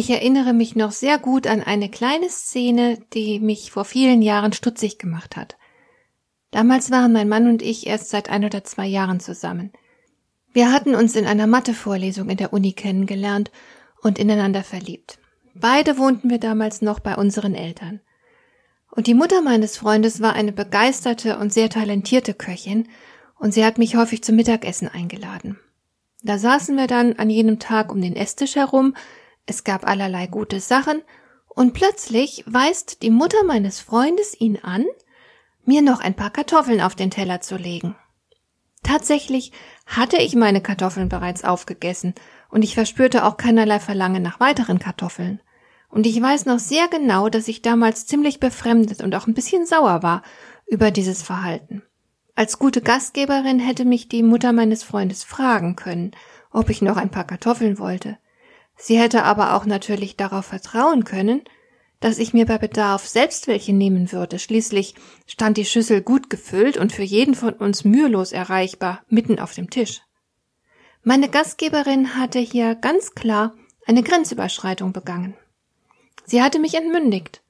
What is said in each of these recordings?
Ich erinnere mich noch sehr gut an eine kleine Szene, die mich vor vielen Jahren stutzig gemacht hat. Damals waren mein Mann und ich erst seit ein oder zwei Jahren zusammen. Wir hatten uns in einer Mathevorlesung in der Uni kennengelernt und ineinander verliebt. Beide wohnten wir damals noch bei unseren Eltern. Und die Mutter meines Freundes war eine begeisterte und sehr talentierte Köchin, und sie hat mich häufig zum Mittagessen eingeladen. Da saßen wir dann an jenem Tag um den Esstisch herum, es gab allerlei gute Sachen, und plötzlich weist die Mutter meines Freundes ihn an, mir noch ein paar Kartoffeln auf den Teller zu legen. Tatsächlich hatte ich meine Kartoffeln bereits aufgegessen, und ich verspürte auch keinerlei Verlangen nach weiteren Kartoffeln. Und ich weiß noch sehr genau, dass ich damals ziemlich befremdet und auch ein bisschen sauer war über dieses Verhalten. Als gute Gastgeberin hätte mich die Mutter meines Freundes fragen können, ob ich noch ein paar Kartoffeln wollte. Sie hätte aber auch natürlich darauf vertrauen können, dass ich mir bei Bedarf selbst welche nehmen würde. Schließlich stand die Schüssel gut gefüllt und für jeden von uns mühelos erreichbar mitten auf dem Tisch. Meine Gastgeberin hatte hier ganz klar eine Grenzüberschreitung begangen. Sie hatte mich entmündigt.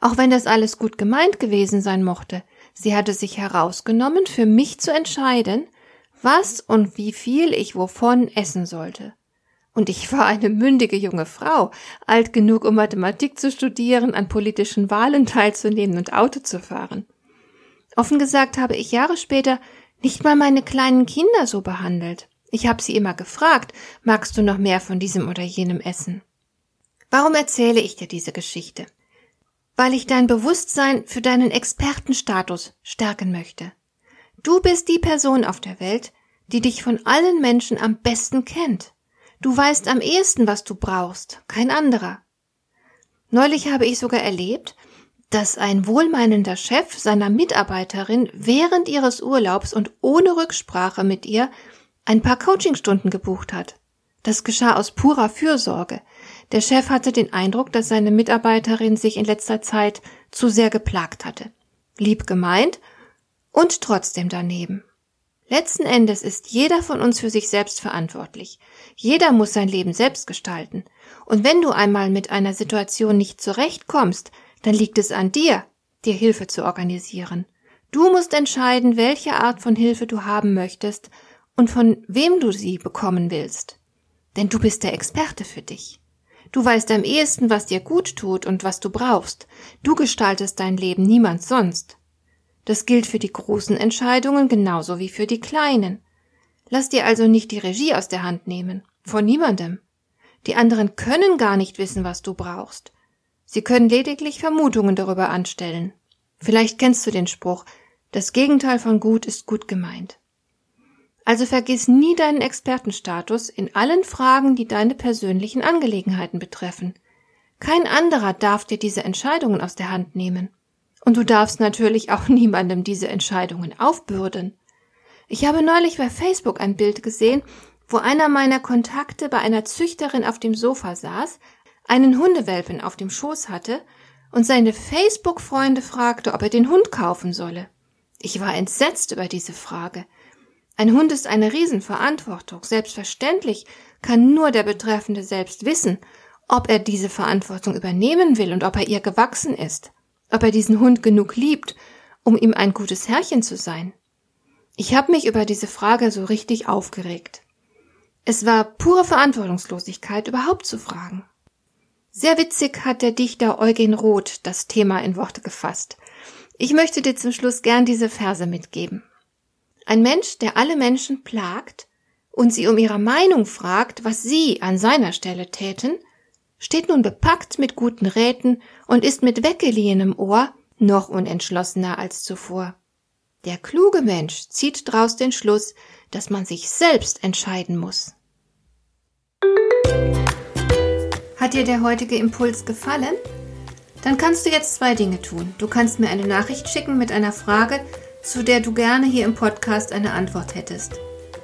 Auch wenn das alles gut gemeint gewesen sein mochte, sie hatte sich herausgenommen, für mich zu entscheiden, was und wie viel ich wovon essen sollte. Und ich war eine mündige junge Frau, alt genug, um Mathematik zu studieren, an politischen Wahlen teilzunehmen und Auto zu fahren. Offen gesagt habe ich Jahre später nicht mal meine kleinen Kinder so behandelt. Ich habe sie immer gefragt, magst du noch mehr von diesem oder jenem essen? Warum erzähle ich dir diese Geschichte? Weil ich dein Bewusstsein für deinen Expertenstatus stärken möchte. Du bist die Person auf der Welt, die dich von allen Menschen am besten kennt. Du weißt am ehesten, was du brauchst, kein anderer. Neulich habe ich sogar erlebt, dass ein wohlmeinender Chef seiner Mitarbeiterin während ihres Urlaubs und ohne Rücksprache mit ihr ein paar Coachingstunden gebucht hat. Das geschah aus purer Fürsorge. Der Chef hatte den Eindruck, dass seine Mitarbeiterin sich in letzter Zeit zu sehr geplagt hatte. Lieb gemeint und trotzdem daneben. Letzten Endes ist jeder von uns für sich selbst verantwortlich. Jeder muss sein Leben selbst gestalten. Und wenn du einmal mit einer Situation nicht zurechtkommst, dann liegt es an dir, dir Hilfe zu organisieren. Du musst entscheiden, welche Art von Hilfe du haben möchtest und von wem du sie bekommen willst. Denn du bist der Experte für dich. Du weißt am ehesten, was dir gut tut und was du brauchst. Du gestaltest dein Leben niemand sonst. Das gilt für die großen Entscheidungen genauso wie für die kleinen. Lass dir also nicht die Regie aus der Hand nehmen. Von niemandem. Die anderen können gar nicht wissen, was du brauchst. Sie können lediglich Vermutungen darüber anstellen. Vielleicht kennst du den Spruch, das Gegenteil von gut ist gut gemeint. Also vergiss nie deinen Expertenstatus in allen Fragen, die deine persönlichen Angelegenheiten betreffen. Kein anderer darf dir diese Entscheidungen aus der Hand nehmen. Und du darfst natürlich auch niemandem diese Entscheidungen aufbürden. Ich habe neulich bei Facebook ein Bild gesehen, wo einer meiner Kontakte bei einer Züchterin auf dem Sofa saß, einen Hundewelpen auf dem Schoß hatte und seine Facebook-Freunde fragte, ob er den Hund kaufen solle. Ich war entsetzt über diese Frage. Ein Hund ist eine Riesenverantwortung. Selbstverständlich kann nur der Betreffende selbst wissen, ob er diese Verantwortung übernehmen will und ob er ihr gewachsen ist ob er diesen Hund genug liebt, um ihm ein gutes Herrchen zu sein. Ich habe mich über diese Frage so richtig aufgeregt. Es war pure Verantwortungslosigkeit, überhaupt zu fragen. Sehr witzig hat der Dichter Eugen Roth das Thema in Worte gefasst. Ich möchte dir zum Schluss gern diese Verse mitgeben. Ein Mensch, der alle Menschen plagt und sie um ihre Meinung fragt, was sie an seiner Stelle täten, steht nun bepackt mit guten Räten und ist mit weggeliehenem Ohr noch unentschlossener als zuvor. Der kluge Mensch zieht draus den Schluss, dass man sich selbst entscheiden muss. Hat dir der heutige Impuls gefallen? Dann kannst du jetzt zwei Dinge tun. Du kannst mir eine Nachricht schicken mit einer Frage, zu der du gerne hier im Podcast eine Antwort hättest.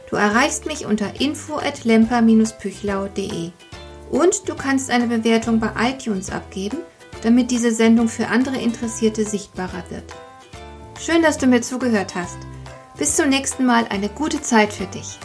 Du erreichst mich unter info@lemper-püchlau.de. Und du kannst eine Bewertung bei iTunes abgeben, damit diese Sendung für andere Interessierte sichtbarer wird. Schön, dass du mir zugehört hast. Bis zum nächsten Mal eine gute Zeit für dich.